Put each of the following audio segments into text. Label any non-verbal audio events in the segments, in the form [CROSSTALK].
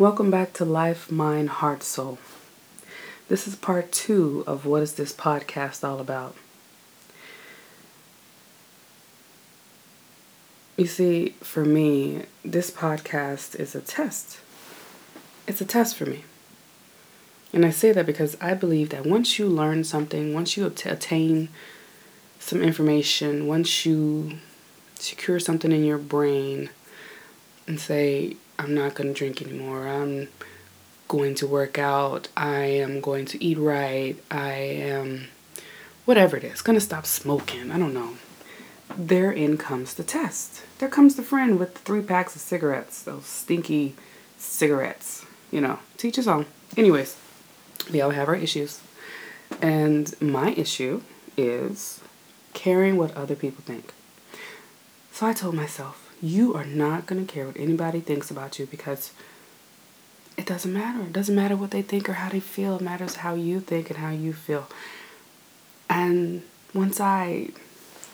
Welcome back to Life, Mind, Heart, Soul. This is part two of what is this podcast all about. You see, for me, this podcast is a test. It's a test for me. And I say that because I believe that once you learn something, once you attain some information, once you secure something in your brain and say, I'm not going to drink anymore. I'm going to work out. I am going to eat right. I am whatever it is, going to stop smoking. I don't know. Therein comes the test. There comes the friend with the three packs of cigarettes, those stinky cigarettes. You know, teach us all. Anyways, we all have our issues. And my issue is caring what other people think. So I told myself, you are not going to care what anybody thinks about you because it doesn't matter. It doesn't matter what they think or how they feel. It matters how you think and how you feel. And once I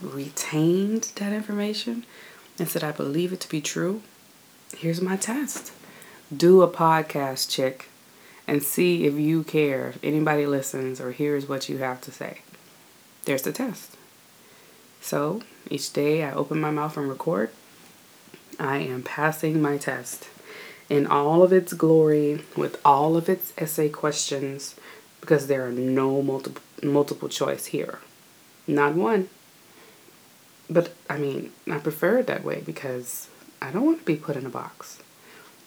retained that information and said I believe it to be true, here's my test. Do a podcast, chick, and see if you care, if anybody listens or hears what you have to say. There's the test. So each day I open my mouth and record I am passing my test in all of its glory with all of its essay questions because there are no multiple multiple choice here. Not one. But I mean, I prefer it that way because I don't want to be put in a box.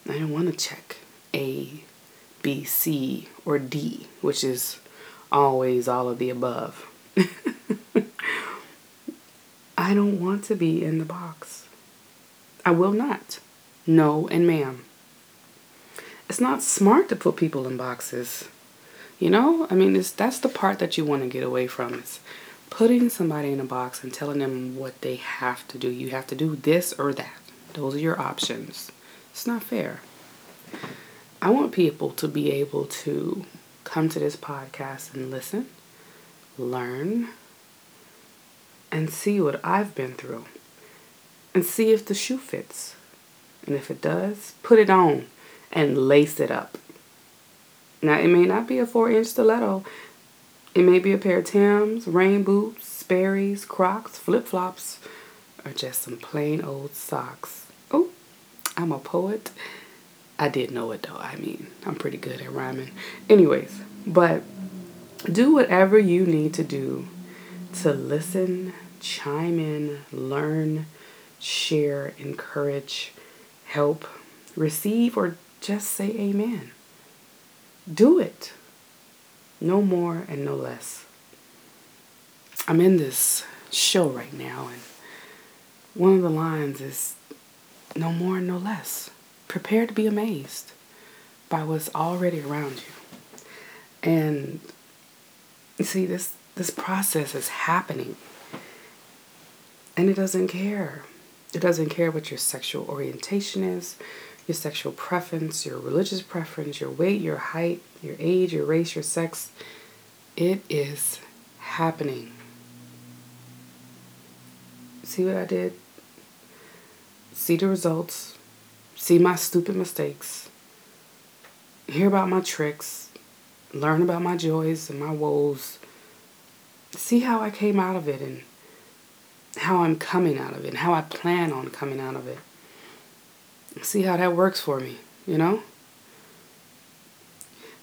I don't want to check A, B, C, or D, which is always all of the above. [LAUGHS] I don't want to be in the box. I will not. No and ma'am. It's not smart to put people in boxes. You know? I mean, it's, that's the part that you want to get away from. It's putting somebody in a box and telling them what they have to do. You have to do this or that. Those are your options. It's not fair. I want people to be able to come to this podcast and listen, learn, and see what I've been through and see if the shoe fits. And if it does, put it on and lace it up. Now, it may not be a four inch stiletto. It may be a pair of Tim's, rain boots, Sperry's, Crocs, flip flops, or just some plain old socks. Oh, I'm a poet. I did know it though. I mean, I'm pretty good at rhyming. Anyways, but do whatever you need to do to listen, chime in, learn, share, encourage, help, receive, or just say amen. Do it. No more and no less. I'm in this show right now, and one of the lines is no more and no less. Prepare to be amazed by what's already around you. And you see, this, this process is happening, and it doesn't care it doesn't care what your sexual orientation is, your sexual preference, your religious preference, your weight, your height, your age, your race, your sex. It is happening. See what I did? See the results. See my stupid mistakes. Hear about my tricks. Learn about my joys and my woes. See how I came out of it and how I'm coming out of it, and how I plan on coming out of it. See how that works for me, you know?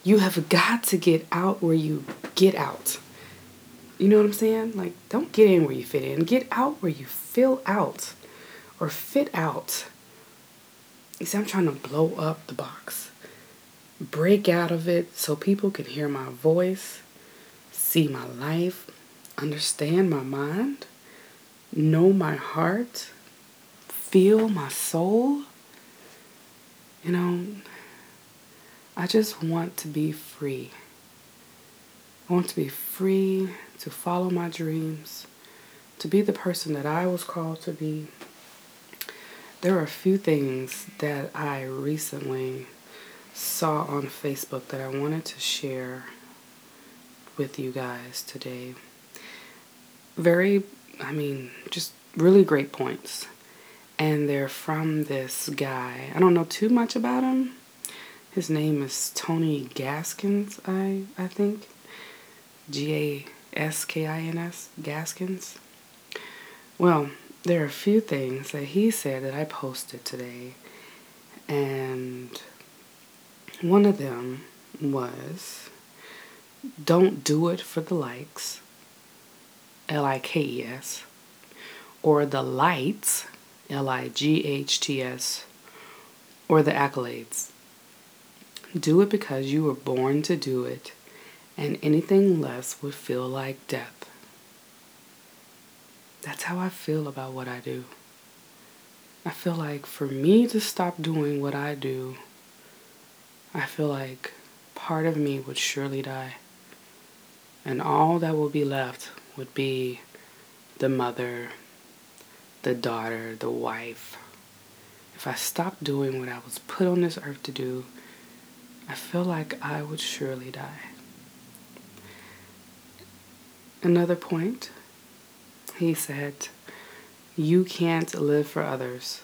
You have got to get out where you get out. You know what I'm saying? Like, don't get in where you fit in. Get out where you fill out or fit out. You see, I'm trying to blow up the box, break out of it so people can hear my voice, see my life, understand my mind know my heart, feel my soul. You know, I just want to be free. I want to be free to follow my dreams, to be the person that I was called to be. There are a few things that I recently saw on Facebook that I wanted to share with you guys today. Very I mean, just really great points. And they're from this guy. I don't know too much about him. His name is Tony Gaskins, I I think. G A S K I N S Gaskins. Well, there are a few things that he said that I posted today, and one of them was don't do it for the likes, L I K E S, or the lights, L I G H T S, or the accolades. Do it because you were born to do it, and anything less would feel like death. That's how I feel about what I do. I feel like for me to stop doing what I do, I feel like part of me would surely die. And all that will be left would be the mother, the daughter, the wife. If I stopped doing what I was put on this earth to do, I feel like I would surely die. Another point he said, You can't live for others.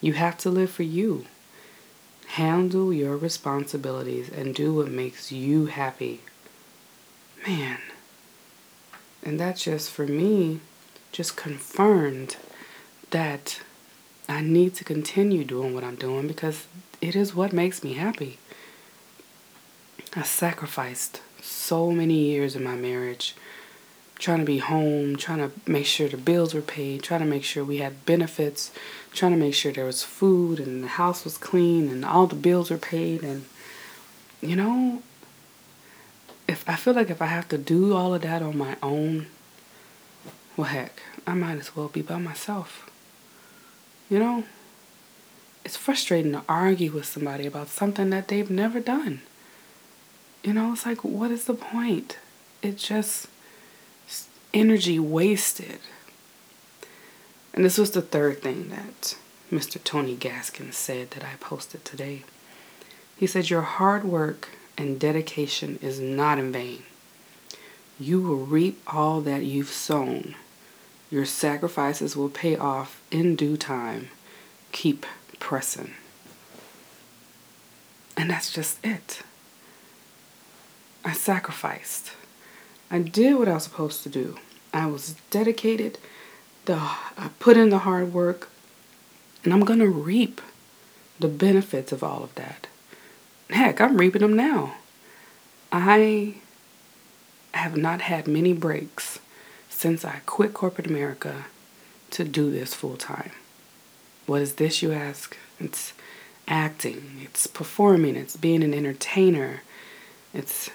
You have to live for you. Handle your responsibilities and do what makes you happy. Man. And that just, for me, just confirmed that I need to continue doing what I'm doing because it is what makes me happy. I sacrificed so many years in my marriage trying to be home, trying to make sure the bills were paid, trying to make sure we had benefits, trying to make sure there was food and the house was clean and all the bills were paid and you know I feel like if I have to do all of that on my own, well heck, I might as well be by myself. You know? It's frustrating to argue with somebody about something that they've never done. You know, it's like what is the point? It just energy wasted. And this was the third thing that Mr. Tony Gaskins said that I posted today. He said, Your hard work and dedication is not in vain. You will reap all that you've sown. Your sacrifices will pay off in due time. Keep pressing. And that's just it. I sacrificed. I did what I was supposed to do. I was dedicated. The I put in the hard work, and I'm gonna reap the benefits of all of that. Heck, I'm reaping them now. I have not had many breaks since I quit corporate America to do this full time. What is this, you ask? It's acting, it's performing, it's being an entertainer, it's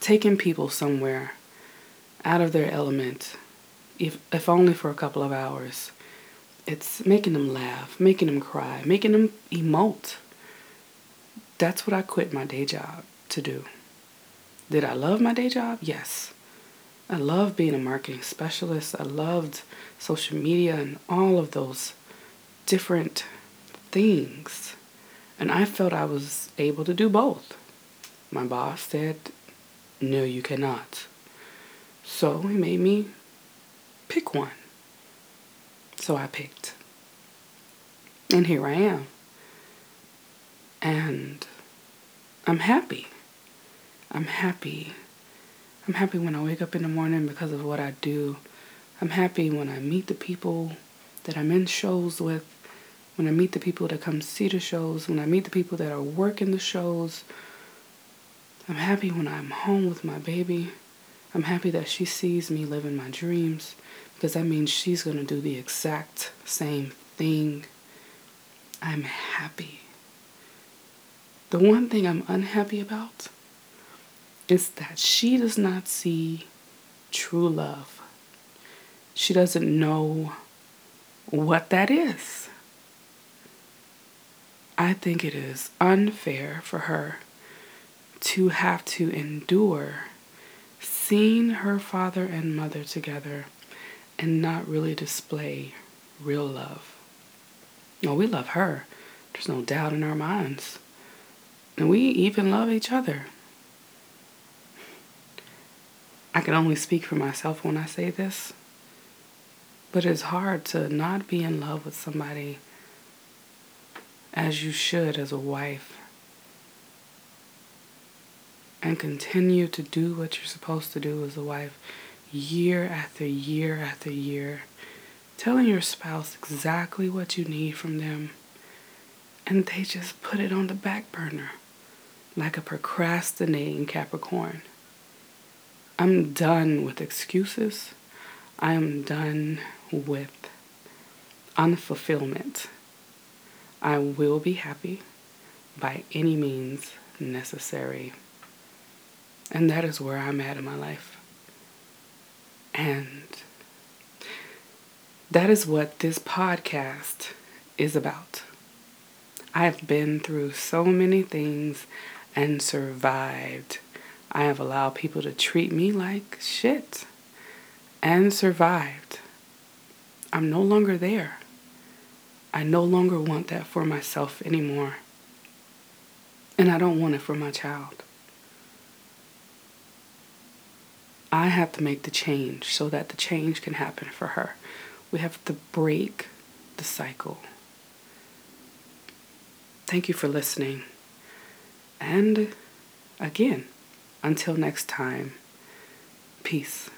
taking people somewhere out of their element, if, if only for a couple of hours. It's making them laugh, making them cry, making them emote. That's what I quit my day job to do. Did I love my day job? Yes. I loved being a marketing specialist. I loved social media and all of those different things. And I felt I was able to do both. My boss said, No, you cannot. So he made me pick one. So I picked. And here I am. And I'm happy. I'm happy. I'm happy when I wake up in the morning because of what I do. I'm happy when I meet the people that I'm in shows with, when I meet the people that come see the shows, when I meet the people that are working the shows. I'm happy when I'm home with my baby. I'm happy that she sees me living my dreams because that means she's going to do the exact same thing. I'm happy. The one thing I'm unhappy about is that she does not see true love. She doesn't know what that is. I think it is unfair for her to have to endure seeing her father and mother together and not really display real love. No, we love her. There's no doubt in our minds. And we even love each other. I can only speak for myself when I say this, but it's hard to not be in love with somebody as you should as a wife and continue to do what you're supposed to do as a wife year after year after year, telling your spouse exactly what you need from them, and they just put it on the back burner like a procrastinating Capricorn. I'm done with excuses. I am done with unfulfillment. I will be happy by any means necessary. And that is where I'm at in my life. And that is what this podcast is about. I've been through so many things and survived. I have allowed people to treat me like shit and survived. I'm no longer there. I no longer want that for myself anymore. And I don't want it for my child. I have to make the change so that the change can happen for her. We have to break the cycle. Thank you for listening. And again, until next time, peace.